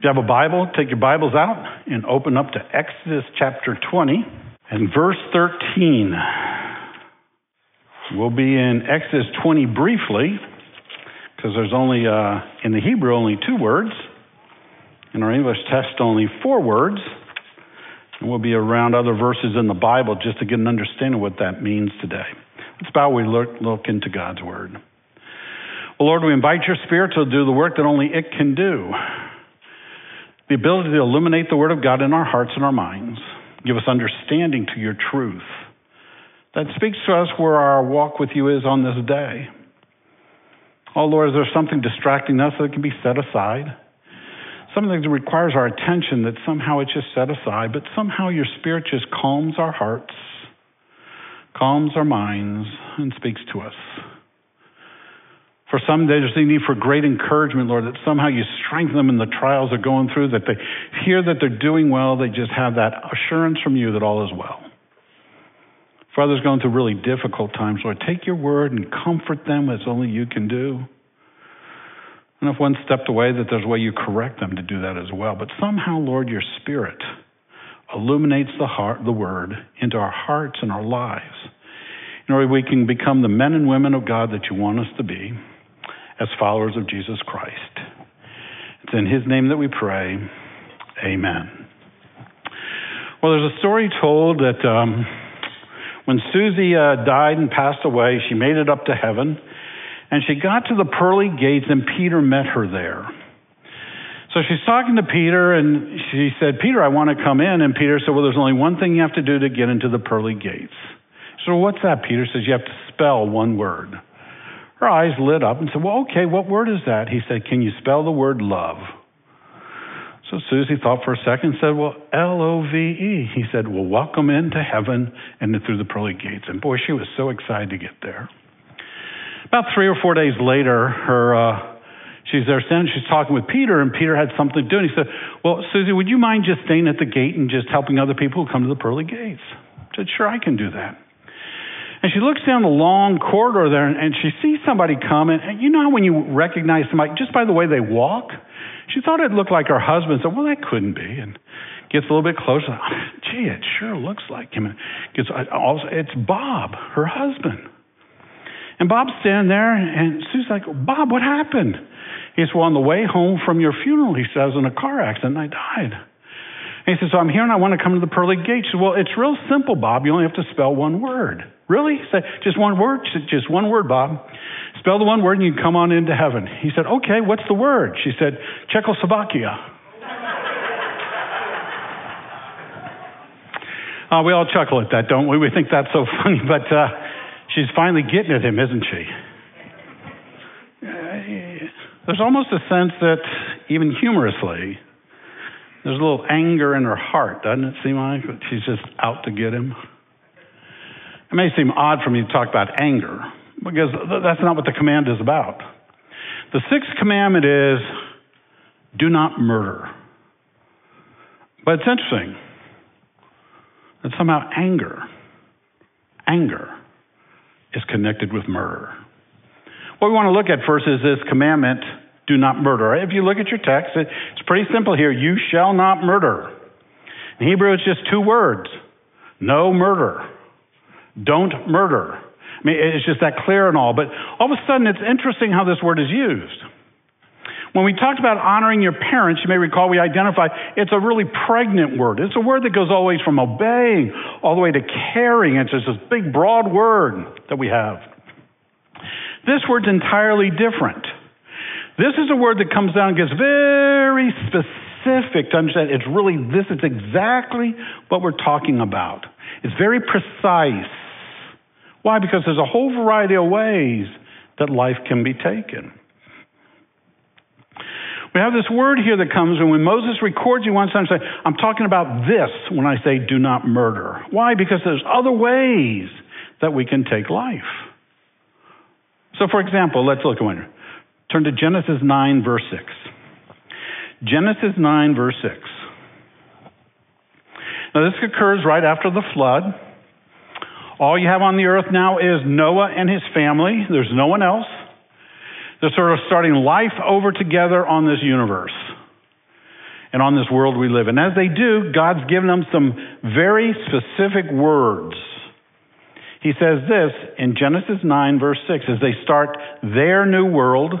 If you have a Bible, take your Bibles out and open up to Exodus chapter 20 and verse 13. We'll be in Exodus 20 briefly because there's only, uh, in the Hebrew, only two words. In our English text, only four words. And we'll be around other verses in the Bible just to get an understanding of what that means today. Let's bow we look, look into God's Word. Well, Lord, we invite your Spirit to do the work that only it can do the ability to illuminate the Word of God in our hearts and our minds. Give us understanding to your truth. That speaks to us where our walk with you is on this day. Oh, Lord, is there something distracting us that can be set aside? Something that requires our attention that somehow it's just set aside, but somehow your Spirit just calms our hearts, calms our minds, and speaks to us. For some, there's a need for great encouragement, Lord, that somehow you strengthen them in the trials they're going through, that they hear that they're doing well, they just have that assurance from you that all is well. For others going through really difficult times, Lord, take your word and comfort them as only you can do. And if one stepped away, that there's a way you correct them to do that as well. But somehow, Lord, your spirit illuminates the heart, the word into our hearts and our lives. In order we can become the men and women of God that you want us to be as followers of Jesus Christ. It's in His name that we pray. Amen. Well, there's a story told that um, when Susie uh, died and passed away, she made it up to heaven, and she got to the pearly gates, and Peter met her there. So she's talking to Peter, and she said, Peter, I want to come in. And Peter said, Well, there's only one thing you have to do to get into the pearly gates. So, what's that? Peter says, You have to spell one word. Her eyes lit up and said, Well, okay, what word is that? He said, Can you spell the word love? So Susie thought for a second and said, Well, L O V E. He said, Well, welcome into heaven and through the pearly gates. And boy, she was so excited to get there. About three or four days later, her uh, she's there standing, she's talking with Peter, and Peter had something to do. And he said, Well, Susie, would you mind just staying at the gate and just helping other people who come to the pearly gates? I said, Sure, I can do that. And she looks down the long corridor there and, and she sees somebody come. And, and you know how when you recognize somebody just by the way they walk? She thought it looked like her husband. So, well, that couldn't be. And gets a little bit closer. Gee, it sure looks like him. And gets also, it's Bob, her husband. And Bob's standing there, and Sue's like, Bob, what happened? He says, Well, on the way home from your funeral, he says, in a car accident, I died. And he says, So I'm here and I want to come to the pearly gates. She says, Well, it's real simple, Bob. You only have to spell one word. Really? Say, just one word? Just one word, Bob. Spell the one word and you can come on into heaven. He said, Okay, what's the word? She said, Czechoslovakia. uh, we all chuckle at that, don't we? We think that's so funny, but uh, she's finally getting at him, isn't she? There's almost a sense that, even humorously, there's a little anger in her heart, doesn't it seem like? She's just out to get him. It may seem odd for me to talk about anger, because that's not what the command is about. The sixth commandment is do not murder. But it's interesting that somehow anger, anger, is connected with murder. What we want to look at first is this commandment do not murder. If you look at your text, it's pretty simple here. You shall not murder. In Hebrew, it's just two words no murder. Don't murder. I mean, it's just that clear and all. But all of a sudden, it's interesting how this word is used. When we talked about honoring your parents, you may recall we identified it's a really pregnant word. It's a word that goes all the way from obeying all the way to caring. It's just this big, broad word that we have. This word's entirely different. This is a word that comes down and gets very specific to understand. It's really this is exactly what we're talking about. It's very precise. Why? Because there's a whole variety of ways that life can be taken. We have this word here that comes, and when Moses records, he wants to say, I'm talking about this when I say do not murder. Why? Because there's other ways that we can take life. So, for example, let's look at one. Turn to Genesis 9, verse 6. Genesis 9, verse 6. Now, this occurs right after the flood. All you have on the earth now is Noah and his family. There's no one else. They're sort of starting life over together on this universe. and on this world we live. And as they do, God's given them some very specific words. He says this in Genesis 9, verse 6, as they start their new world.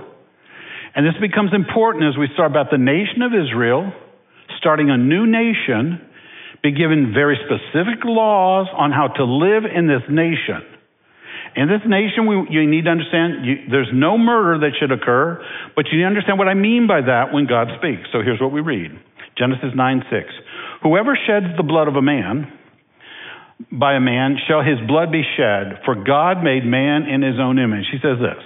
And this becomes important as we start about the nation of Israel, starting a new nation, be given very specific laws on how to live in this nation. In this nation, we, you need to understand you, there's no murder that should occur, but you need to understand what I mean by that when God speaks. So here's what we read Genesis 9 6. Whoever sheds the blood of a man, by a man, shall his blood be shed, for God made man in his own image. He says this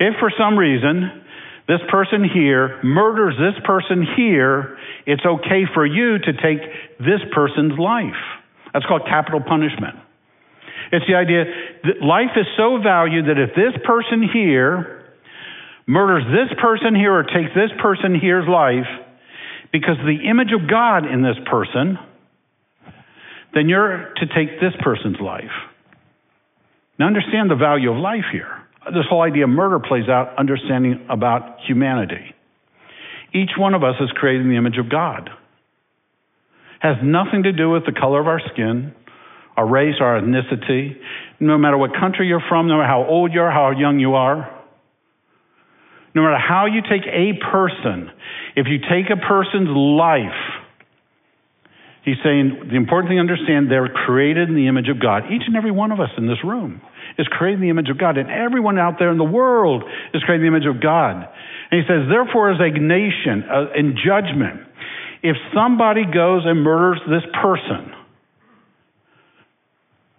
If for some reason this person here murders this person here, it's okay for you to take this person's life. That's called capital punishment. It's the idea that life is so valued that if this person here murders this person here or takes this person here's life because of the image of God in this person, then you're to take this person's life. Now understand the value of life here. This whole idea of murder plays out understanding about humanity. Each one of us is created in the image of God. Has nothing to do with the color of our skin, our race, our ethnicity, no matter what country you're from, no matter how old you are, how young you are. No matter how you take a person, if you take a person's life, he's saying the important thing to understand they're created in the image of God. Each and every one of us in this room is created in the image of God, and everyone out there in the world is created in the image of God. And he says, therefore, as a nation, uh, in judgment, if somebody goes and murders this person,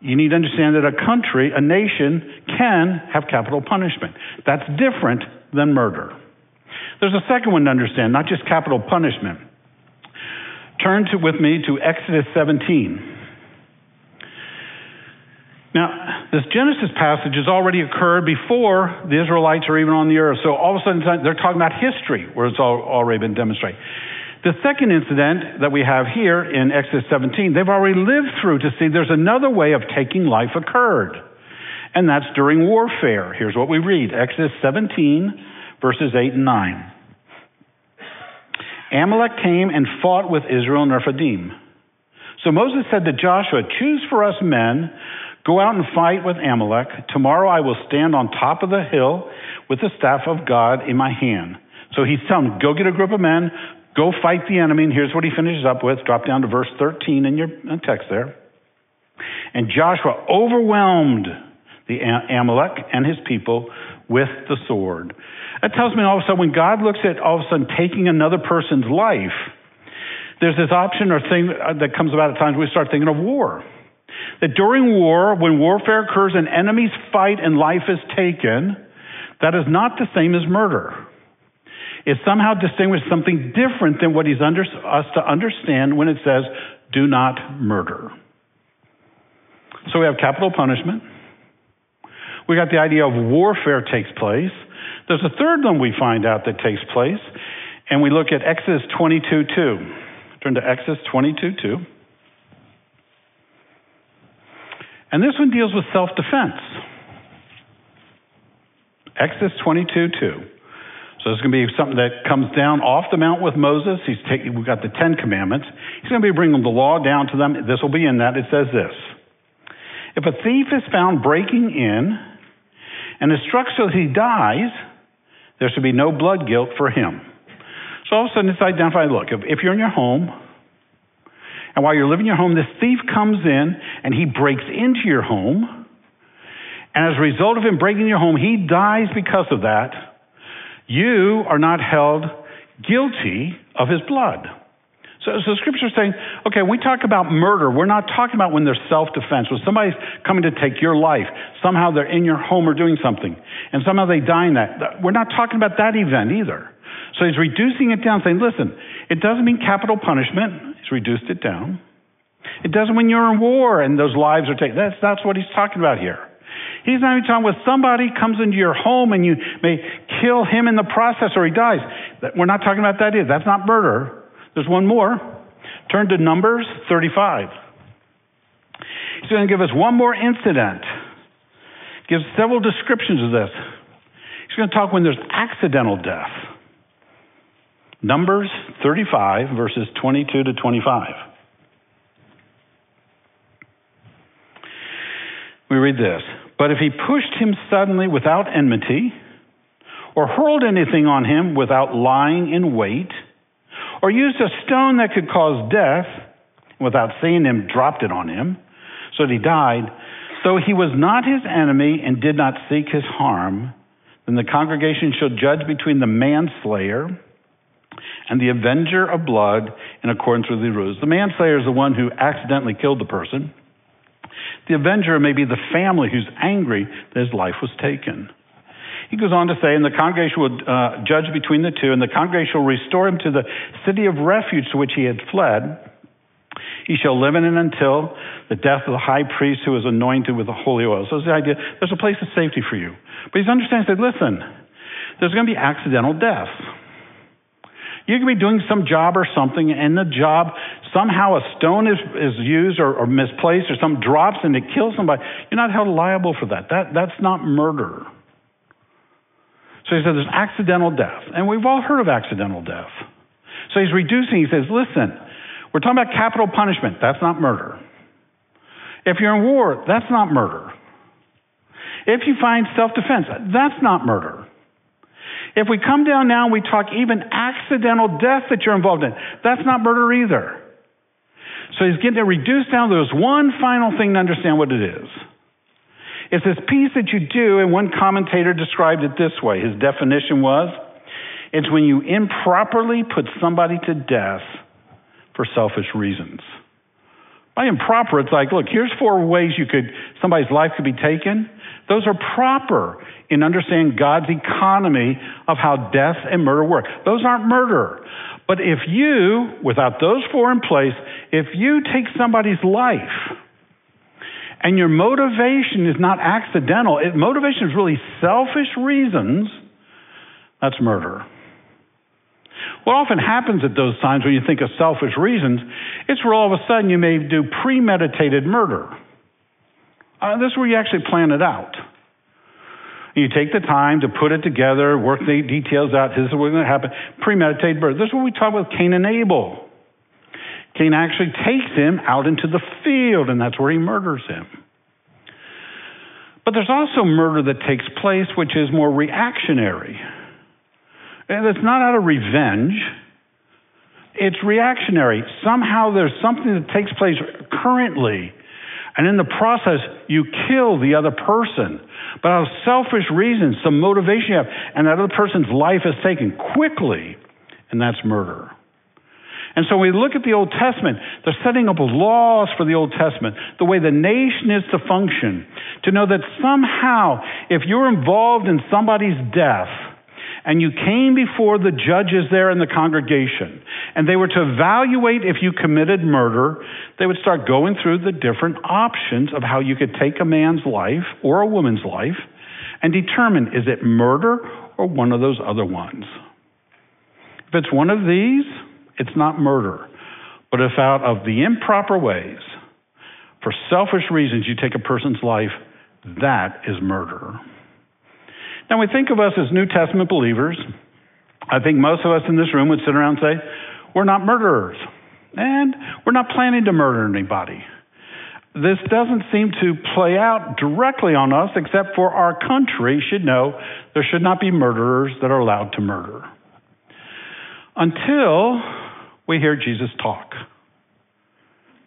you need to understand that a country, a nation, can have capital punishment. That's different than murder. There's a second one to understand, not just capital punishment. Turn to, with me to Exodus 17. Now, this Genesis passage has already occurred before the Israelites are even on the earth. So all of a sudden, they're talking about history where it's already been demonstrated. The second incident that we have here in Exodus 17, they've already lived through to see there's another way of taking life occurred. And that's during warfare. Here's what we read Exodus 17, verses 8 and 9. Amalek came and fought with Israel in Rephidim. So Moses said to Joshua, Choose for us men, go out and fight with Amalek. Tomorrow I will stand on top of the hill with the staff of God in my hand. So he's telling them, Go get a group of men, Go fight the enemy. And here's what he finishes up with. Drop down to verse 13 in your text there. And Joshua overwhelmed the Amalek and his people with the sword. That tells me all of a sudden when God looks at all of a sudden taking another person's life, there's this option or thing uh, that comes about at times we start thinking of war. That during war, when warfare occurs and enemies fight and life is taken, that is not the same as murder is somehow distinguished something different than what he's under, us to understand when it says, do not murder. So we have capital punishment. We got the idea of warfare takes place. There's a third one we find out that takes place, and we look at Exodus 22 2. Turn to Exodus 22 2. And this one deals with self defense. Exodus 22 2. So it's going to be something that comes down off the mount with Moses. He's taking, we've got the Ten Commandments. He's going to be bringing the law down to them. This will be in that. It says this. If a thief is found breaking in and so that he dies, there should be no blood guilt for him. So all of a sudden it's identified, look, if, if you're in your home, and while you're living in your home, this thief comes in and he breaks into your home, and as a result of him breaking your home, he dies because of that, you are not held guilty of his blood. So, so scripture is saying, okay, we talk about murder. We're not talking about when there's self-defense. When somebody's coming to take your life, somehow they're in your home or doing something, and somehow they die in that. We're not talking about that event either. So he's reducing it down, saying, listen, it doesn't mean capital punishment. He's reduced it down. It doesn't mean you're in war and those lives are taken. That's, that's what he's talking about here. He's not even talking with somebody comes into your home and you may kill him in the process or he dies. We're not talking about that either. That's not murder. There's one more. Turn to Numbers 35. He's going to give us one more incident. Gives several descriptions of this. He's going to talk when there's accidental death. Numbers 35, verses 22 to 25. We read this But if he pushed him suddenly without enmity, or hurled anything on him without lying in wait, or used a stone that could cause death, without seeing him, dropped it on him, so that he died, though he was not his enemy and did not seek his harm, then the congregation shall judge between the manslayer and the avenger of blood in accordance with the rules. The manslayer is the one who accidentally killed the person. The avenger may be the family who's angry that his life was taken. He goes on to say, and the congregation will uh, judge between the two, and the congregation will restore him to the city of refuge to which he had fled. He shall live in it until the death of the high priest who is anointed with the holy oil. So the idea, there's a place of safety for you. But he understands that, listen, there's going to be accidental death. You could be doing some job or something, and the job, somehow a stone is, is used or, or misplaced, or something drops and it kills somebody. You're not held liable for that. that that's not murder. So he says there's accidental death. And we've all heard of accidental death. So he's reducing, he says, listen, we're talking about capital punishment. That's not murder. If you're in war, that's not murder. If you find self defense, that's not murder. If we come down now and we talk even accidental death that you're involved in, that's not murder either. So he's getting it reduced down this one final thing to understand what it is. It's this piece that you do, and one commentator described it this way. His definition was it's when you improperly put somebody to death for selfish reasons. By improper, it's like, look, here's four ways you could somebody's life could be taken. Those are proper in understanding God's economy of how death and murder work. Those aren't murder. But if you, without those four in place, if you take somebody's life and your motivation is not accidental, it, motivation is really selfish reasons, that's murder. What often happens at those times when you think of selfish reasons, it's where all of a sudden you may do premeditated murder. Uh, this is where you actually plan it out. You take the time to put it together, work the details out. This is what's going to happen. Premeditated murder. This is what we talk about Cain and Abel. Cain actually takes him out into the field, and that's where he murders him. But there's also murder that takes place which is more reactionary. And it's not out of revenge. It's reactionary. Somehow there's something that takes place currently and in the process, you kill the other person. But out of selfish reasons, some motivation you have, and that other person's life is taken quickly, and that's murder. And so when we look at the Old Testament, they're setting up laws for the Old Testament, the way the nation is to function, to know that somehow, if you're involved in somebody's death, and you came before the judges there in the congregation, and they were to evaluate if you committed murder, they would start going through the different options of how you could take a man's life or a woman's life and determine is it murder or one of those other ones. If it's one of these, it's not murder. But if out of the improper ways, for selfish reasons, you take a person's life, that is murder. Now, we think of us as New Testament believers. I think most of us in this room would sit around and say, we're not murderers. And we're not planning to murder anybody. This doesn't seem to play out directly on us, except for our country should know there should not be murderers that are allowed to murder. Until we hear Jesus talk.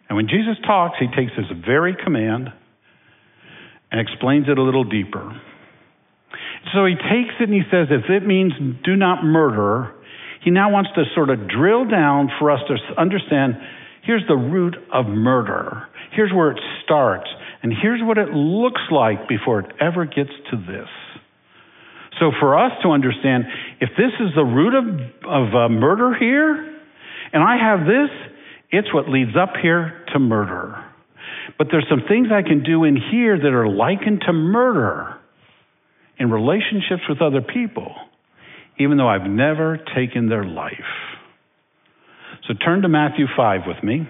And when Jesus talks, he takes this very command and explains it a little deeper. So he takes it and he says, if it means do not murder, he now wants to sort of drill down for us to understand here's the root of murder. Here's where it starts. And here's what it looks like before it ever gets to this. So for us to understand, if this is the root of, of uh, murder here, and I have this, it's what leads up here to murder. But there's some things I can do in here that are likened to murder in relationships with other people, even though I've never taken their life. So turn to Matthew 5 with me,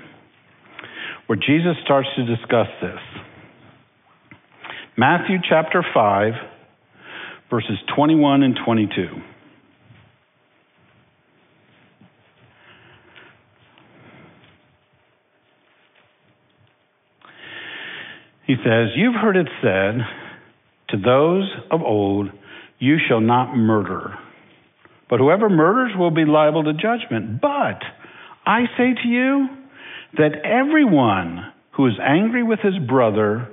where Jesus starts to discuss this. Matthew chapter 5, verses 21 and 22. He says, You've heard it said to those of old, You shall not murder. But whoever murders will be liable to judgment. But I say to you that everyone who is angry with his brother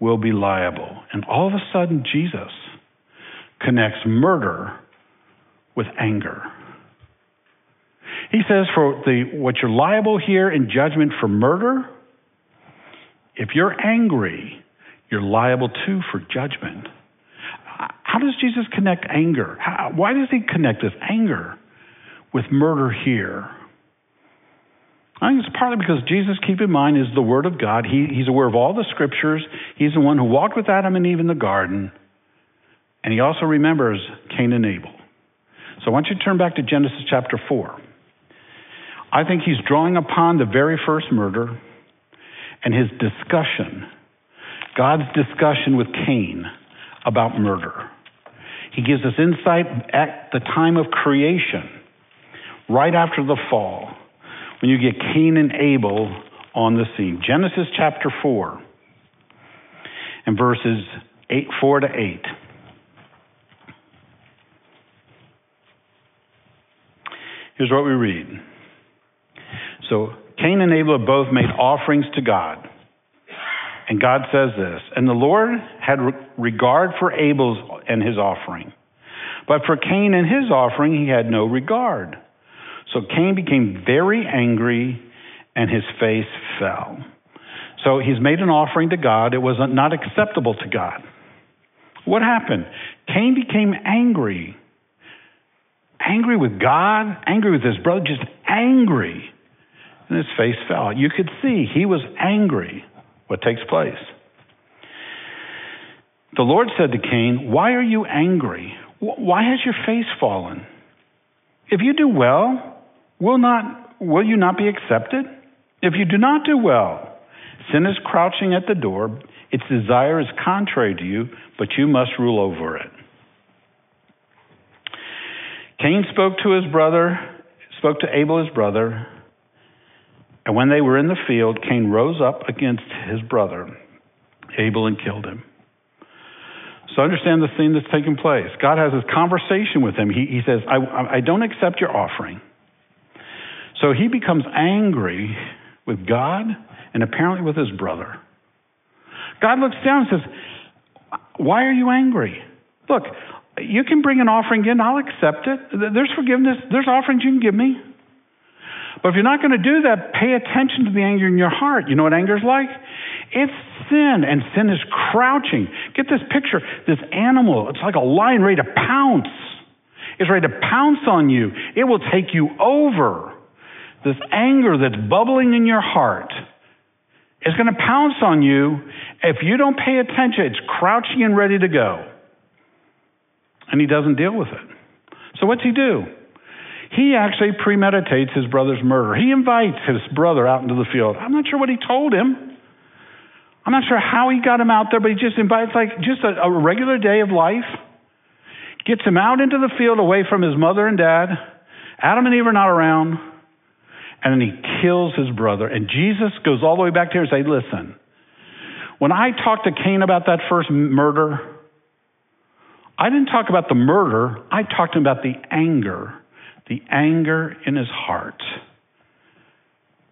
will be liable. And all of a sudden, Jesus connects murder with anger. He says, for the, what you're liable here in judgment for murder, if you're angry, you're liable too for judgment. How does Jesus connect anger? How, why does he connect this anger with murder here? I think it's partly because Jesus, keep in mind, is the Word of God. He, he's aware of all the Scriptures. He's the one who walked with Adam and Eve in the garden. And he also remembers Cain and Abel. So I want you to turn back to Genesis chapter 4. I think he's drawing upon the very first murder and his discussion, God's discussion with Cain about murder. He gives us insight at the time of creation, right after the fall, when you get Cain and Abel on the scene. Genesis chapter 4 and verses 8, 4 to 8. Here's what we read. So Cain and Abel both made offerings to God. And God says this, and the Lord had regard for Abel's and his offering. But for Cain and his offering, he had no regard. So Cain became very angry and his face fell. So he's made an offering to God. It was not acceptable to God. What happened? Cain became angry. Angry with God, angry with his brother, just angry and his face fell. You could see he was angry. What takes place? The Lord said to Cain, Why are you angry? Why has your face fallen? If you do well, will, not, will you not be accepted? If you do not do well, sin is crouching at the door. Its desire is contrary to you, but you must rule over it. Cain spoke to his brother, spoke to Abel his brother, and when they were in the field, Cain rose up against his brother, Abel, and killed him. So understand the scene that's taking place. God has this conversation with him. He, he says, I, I don't accept your offering. So he becomes angry with God and apparently with his brother. God looks down and says, Why are you angry? Look, you can bring an offering in, I'll accept it. There's forgiveness, there's offerings you can give me. But if you're not going to do that, pay attention to the anger in your heart. You know what anger is like? It's sin, and sin is crouching. Get this picture this animal, it's like a lion ready to pounce. It's ready to pounce on you, it will take you over. This anger that's bubbling in your heart is going to pounce on you. If you don't pay attention, it's crouching and ready to go. And he doesn't deal with it. So, what's he do? He actually premeditates his brother's murder. He invites his brother out into the field. I'm not sure what he told him. I'm not sure how he got him out there, but he just invites, like, just a, a regular day of life. Gets him out into the field away from his mother and dad. Adam and Eve are not around. And then he kills his brother. And Jesus goes all the way back to here and says, listen, when I talked to Cain about that first murder, I didn't talk about the murder. I talked about the anger the anger in his heart.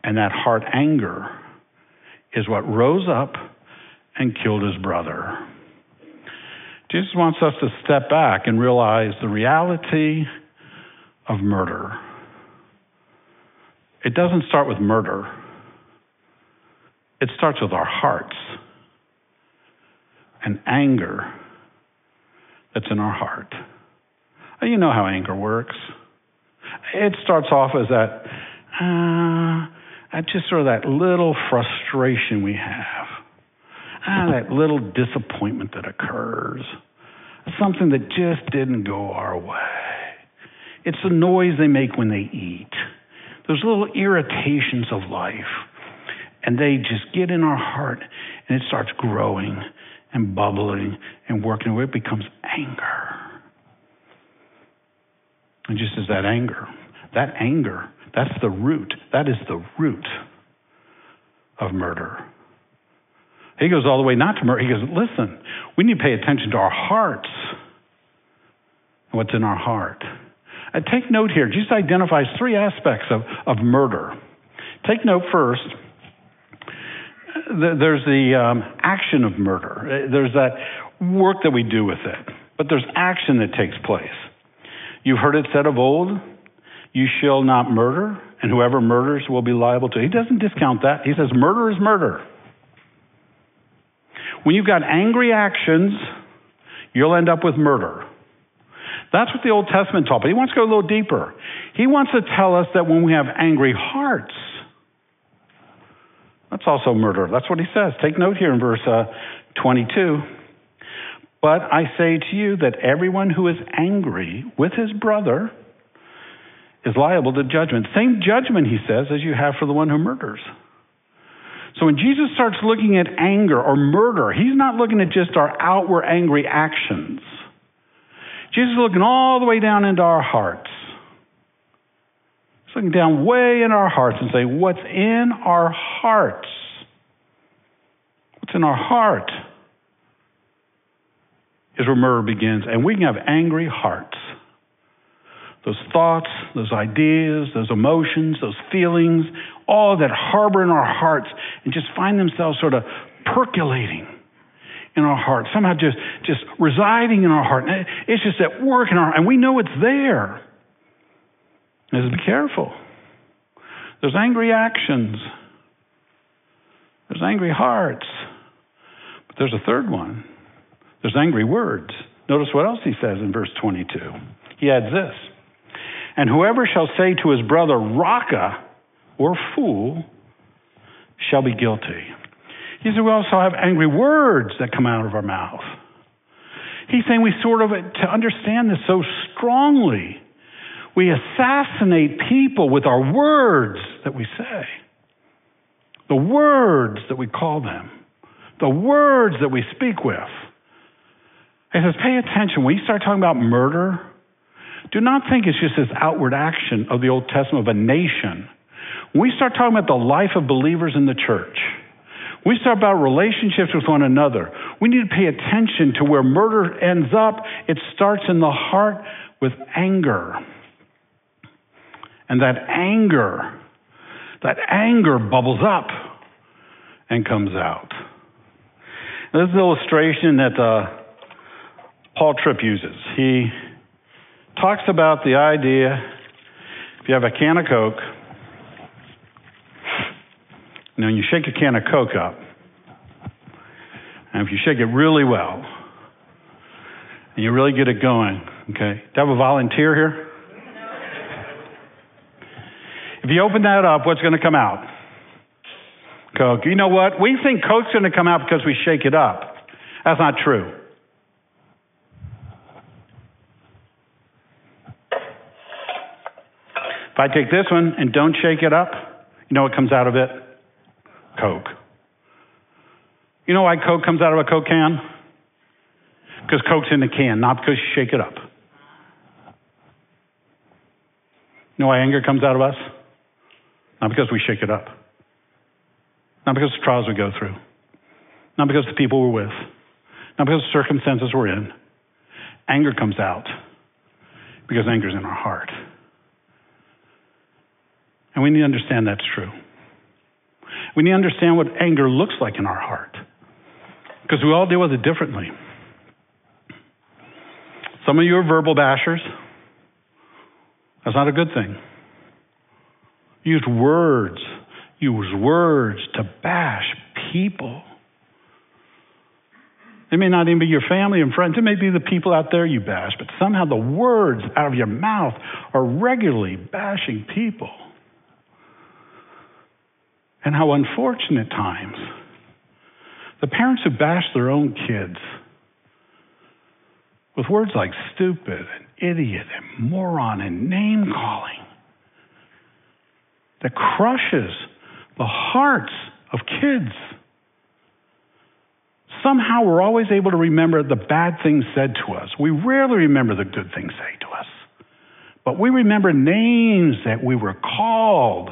And that heart anger is what rose up and killed his brother. Jesus wants us to step back and realize the reality of murder. It doesn't start with murder, it starts with our hearts and anger that's in our heart. You know how anger works. It starts off as that, uh, just sort of that little frustration we have, ah, that little disappointment that occurs, something that just didn't go our way. It's the noise they make when they eat. Those little irritations of life. And they just get in our heart and it starts growing and bubbling and working away. It becomes anger. And just as that anger, that anger, that's the root. That is the root of murder. He goes all the way not to murder. He goes, listen, we need to pay attention to our hearts and what's in our heart. And take note here. Jesus identifies three aspects of, of murder. Take note first. Uh, there's the um, action of murder. Uh, there's that work that we do with it. But there's action that takes place. You've heard it said of old, you shall not murder, and whoever murders will be liable to. He doesn't discount that. He says murder is murder. When you've got angry actions, you'll end up with murder. That's what the Old Testament taught, but he wants to go a little deeper. He wants to tell us that when we have angry hearts, that's also murder. That's what he says. Take note here in verse uh, 22. But I say to you that everyone who is angry with his brother is liable to judgment. Same judgment, he says, as you have for the one who murders. So when Jesus starts looking at anger or murder, he's not looking at just our outward angry actions. Jesus is looking all the way down into our hearts. He's looking down way in our hearts and saying, What's in our hearts? What's in our heart is where murder begins. And we can have angry hearts. Those thoughts, those ideas, those emotions, those feelings, all that harbor in our hearts and just find themselves sort of percolating in our heart, somehow just, just residing in our heart. It's just at work in our and we know it's there. Just be careful. There's angry actions. There's angry hearts. But there's a third one. There's angry words. Notice what else he says in verse 22. He adds this And whoever shall say to his brother, Raca, or fool, shall be guilty. He said, We also have angry words that come out of our mouth. He's saying we sort of, to understand this so strongly, we assassinate people with our words that we say, the words that we call them, the words that we speak with. He says, pay attention. When you start talking about murder, do not think it's just this outward action of the Old Testament of a nation. When we start talking about the life of believers in the church, we start about relationships with one another. We need to pay attention to where murder ends up. It starts in the heart with anger. And that anger, that anger bubbles up and comes out. This is an illustration that uh, Paul Tripp uses. He talks about the idea if you have a can of Coke, now, you shake a can of Coke up, and if you shake it really well, and you really get it going, okay? Do I have a volunteer here? If you open that up, what's going to come out? Coke. You know what? We think Coke's going to come out because we shake it up. That's not true. If I take this one and don't shake it up, you know what comes out of it? Coke. You know why Coke comes out of a Coke can? Because Coke's in the can, not because you shake it up. You know why anger comes out of us? Not because we shake it up. Not because the trials we go through. Not because the people we're with. Not because the circumstances we're in. Anger comes out because anger's in our heart. And we need to understand that's true. We need to understand what anger looks like in our heart. Because we all deal with it differently. Some of you are verbal bashers. That's not a good thing. You Use words. Use words to bash people. It may not even be your family and friends. It may be the people out there you bash, but somehow the words out of your mouth are regularly bashing people. And how unfortunate times the parents who bash their own kids with words like stupid and idiot and moron and name calling that crushes the hearts of kids. Somehow we're always able to remember the bad things said to us. We rarely remember the good things said to us. But we remember names that we were called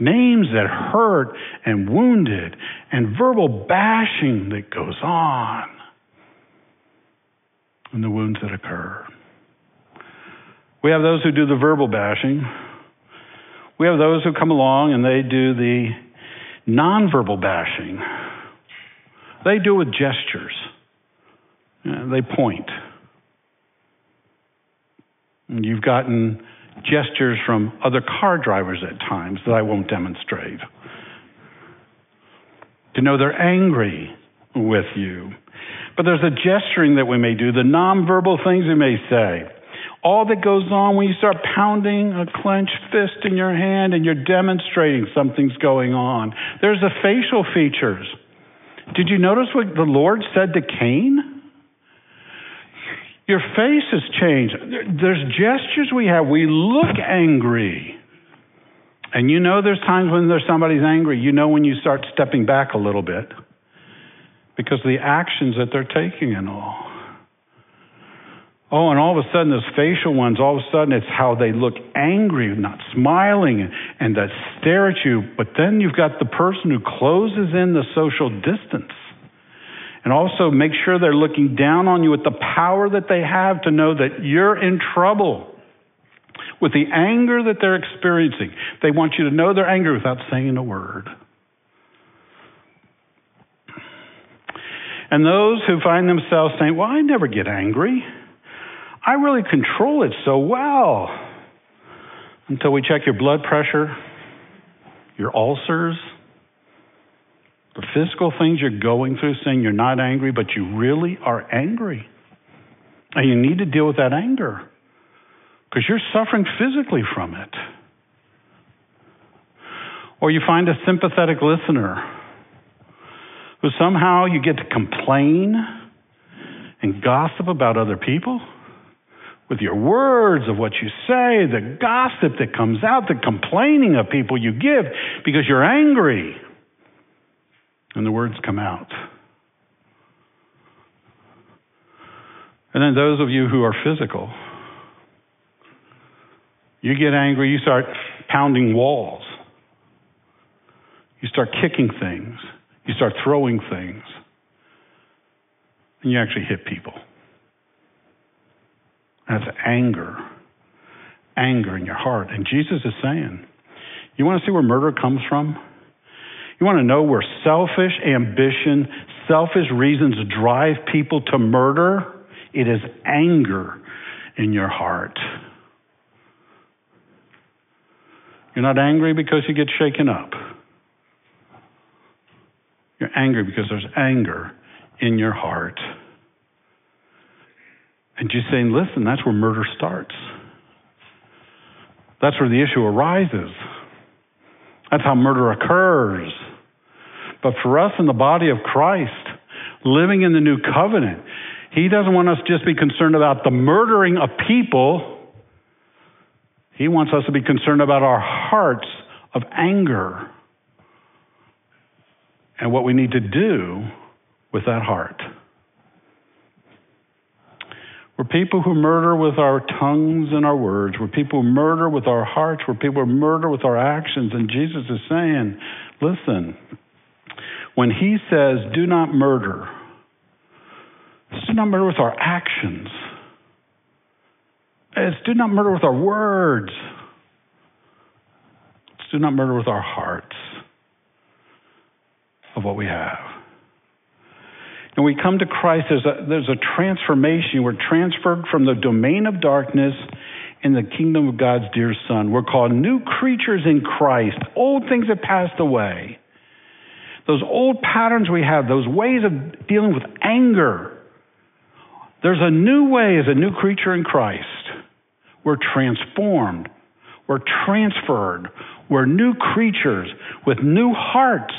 names that hurt and wounded, and verbal bashing that goes on, and the wounds that occur. We have those who do the verbal bashing. We have those who come along and they do the nonverbal bashing. They do it with gestures. they point. You've gotten gestures from other car drivers at times that I won't demonstrate. To know they're angry with you. But there's a gesturing that we may do, the nonverbal things we may say. All that goes on when you start pounding a clenched fist in your hand and you're demonstrating something's going on. There's the facial features. Did you notice what the Lord said to Cain? Your face has changed. There's gestures we have. We look angry. And you know there's times when there's somebody's angry. You know when you start stepping back a little bit because the actions that they're taking and all. Oh, and all of a sudden, those facial ones, all of a sudden, it's how they look angry, not smiling, and that stare at you. But then you've got the person who closes in the social distance and also make sure they're looking down on you with the power that they have to know that you're in trouble with the anger that they're experiencing. They want you to know their anger without saying a word. And those who find themselves saying, Well, I never get angry. I really control it so well. Until we check your blood pressure, your ulcers, physical things you're going through, saying you're not angry, but you really are angry. And you need to deal with that anger because you're suffering physically from it. Or you find a sympathetic listener who somehow you get to complain and gossip about other people with your words of what you say, the gossip that comes out, the complaining of people you give because you're angry and the words come out. And then those of you who are physical, you get angry, you start pounding walls. You start kicking things. You start throwing things. And you actually hit people. That's anger. Anger in your heart. And Jesus is saying, you want to see where murder comes from? You want to know where selfish ambition, selfish reasons drive people to murder? It is anger in your heart. You're not angry because you get shaken up. You're angry because there's anger in your heart. And you're saying, listen, that's where murder starts. That's where the issue arises. That's how murder occurs. But for us in the body of Christ, living in the new covenant, He doesn't want us to just be concerned about the murdering of people. He wants us to be concerned about our hearts of anger and what we need to do with that heart. We're people who murder with our tongues and our words. We're people who murder with our hearts. We're people who murder with our actions. And Jesus is saying, listen, when he says, do not murder, it's do not murder with our actions. It's do not murder with our words. It's do not murder with our hearts of what we have. And we come to Christ, there's a, there's a transformation. We're transferred from the domain of darkness in the kingdom of God's dear Son. We're called new creatures in Christ. Old things have passed away. Those old patterns we have, those ways of dealing with anger, there's a new way as a new creature in Christ. We're transformed. We're transferred. We're new creatures with new hearts.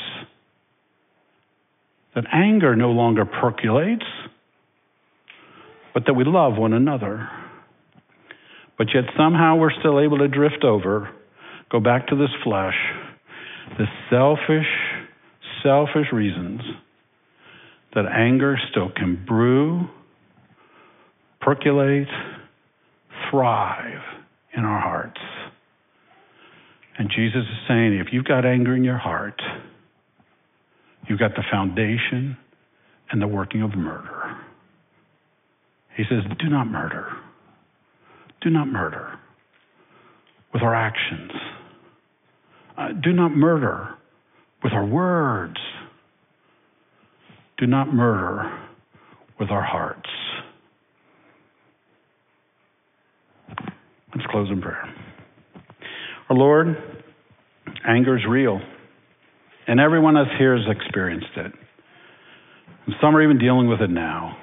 That anger no longer percolates, but that we love one another. But yet somehow we're still able to drift over, go back to this flesh, this selfish, selfish reasons that anger still can brew, percolate, thrive in our hearts. And Jesus is saying, if you've got anger in your heart, you've got the foundation and the working of murder. He says, do not murder. Do not murder with our actions. Uh, do not murder with our words. Do not murder with our hearts. Let's close in prayer. Our Lord, anger is real, and everyone us here has experienced it. And some are even dealing with it now.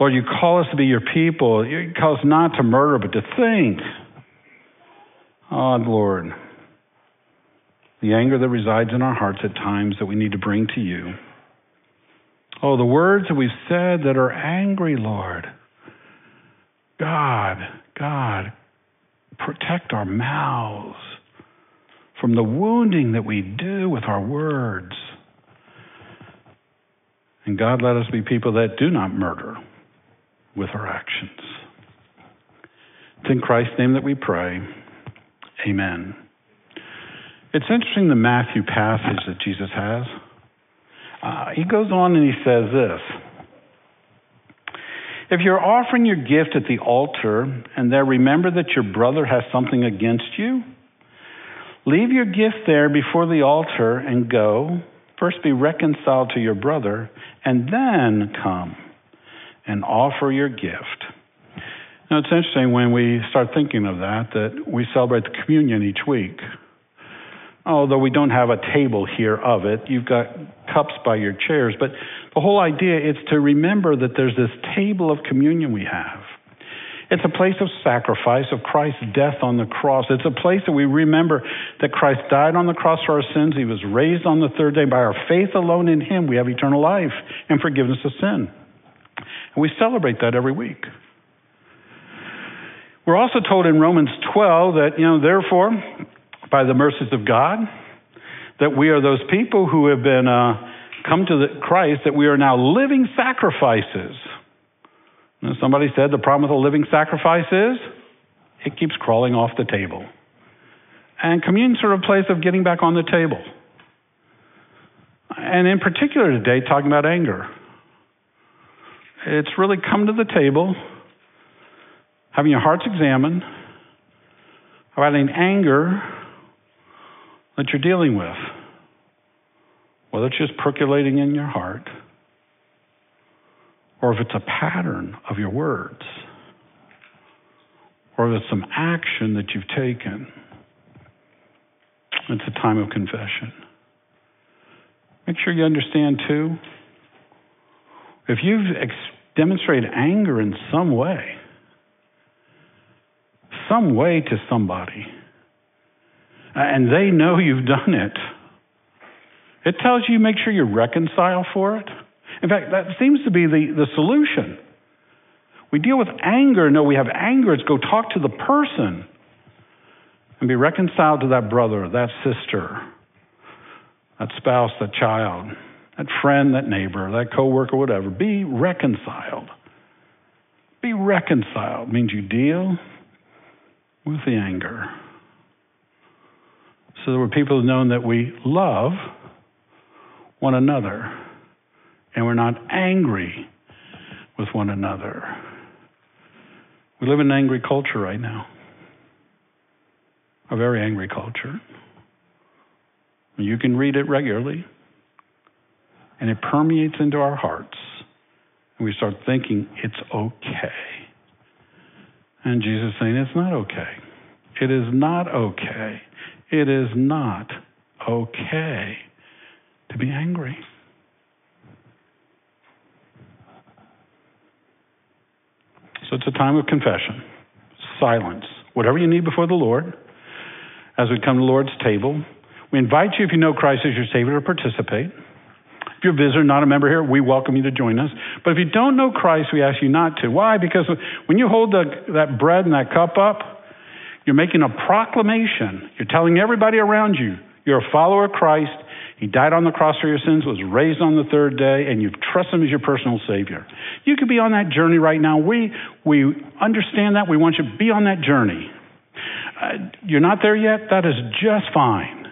Lord, you call us to be your people. You call us not to murder, but to think. Oh, Lord, the anger that resides in our hearts at times that we need to bring to you. Oh, the words that we've said that are angry, Lord. God, God, protect our mouths from the wounding that we do with our words. And God, let us be people that do not murder with our actions. It's in Christ's name that we pray. Amen. It's interesting the Matthew passage that Jesus has. Uh, he goes on and he says this If you're offering your gift at the altar and there remember that your brother has something against you, leave your gift there before the altar and go. First be reconciled to your brother and then come and offer your gift. Now, it's interesting when we start thinking of that, that we celebrate the communion each week. Although we don't have a table here of it, you've got cups by your chairs. But the whole idea is to remember that there's this table of communion we have. It's a place of sacrifice, of Christ's death on the cross. It's a place that we remember that Christ died on the cross for our sins. He was raised on the third day. By our faith alone in Him, we have eternal life and forgiveness of sin. And we celebrate that every week. We're also told in Romans 12 that, you know, therefore, by the mercies of God, that we are those people who have been uh, come to the Christ, that we are now living sacrifices. Somebody said the problem with a living sacrifice is it keeps crawling off the table. And communion sort of a place of getting back on the table. And in particular today, talking about anger. It's really come to the table, having your hearts examined about any anger that you're dealing with, whether it's just percolating in your heart or if it's a pattern of your words or if it's some action that you've taken. It's a time of confession. Make sure you understand, too, if you've ex- demonstrated anger in some way, some way to somebody, and they know you've done it, it tells you make sure you reconcile for it. In fact, that seems to be the, the solution. We deal with anger. No, we have anger. It's go talk to the person and be reconciled to that brother, that sister, that spouse, that child that friend, that neighbor, that coworker, whatever. Be reconciled. Be reconciled means you deal with the anger. So there were people who known that we love one another and we're not angry with one another. We live in an angry culture right now. A very angry culture. You can read it regularly and it permeates into our hearts. And we start thinking it's okay. And Jesus saying it's not okay. It is not okay. It is not okay to be angry. So it's a time of confession, silence, whatever you need before the Lord. As we come to the Lord's table, we invite you, if you know Christ as your Savior, to participate. If you're a visitor, not a member here, we welcome you to join us. But if you don't know Christ, we ask you not to. Why? Because when you hold the, that bread and that cup up, you're making a proclamation. You're telling everybody around you you're a follower of Christ. He died on the cross for your sins, was raised on the third day, and you trust Him as your personal Savior. You could be on that journey right now. We, we understand that. We want you to be on that journey. Uh, you're not there yet? That is just fine.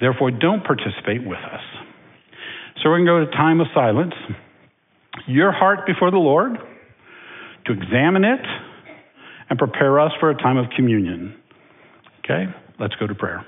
Therefore, don't participate with us. So we're going to go to time of silence. Your heart before the Lord, to examine it, and prepare us for a time of communion. Okay? Let's go to prayer.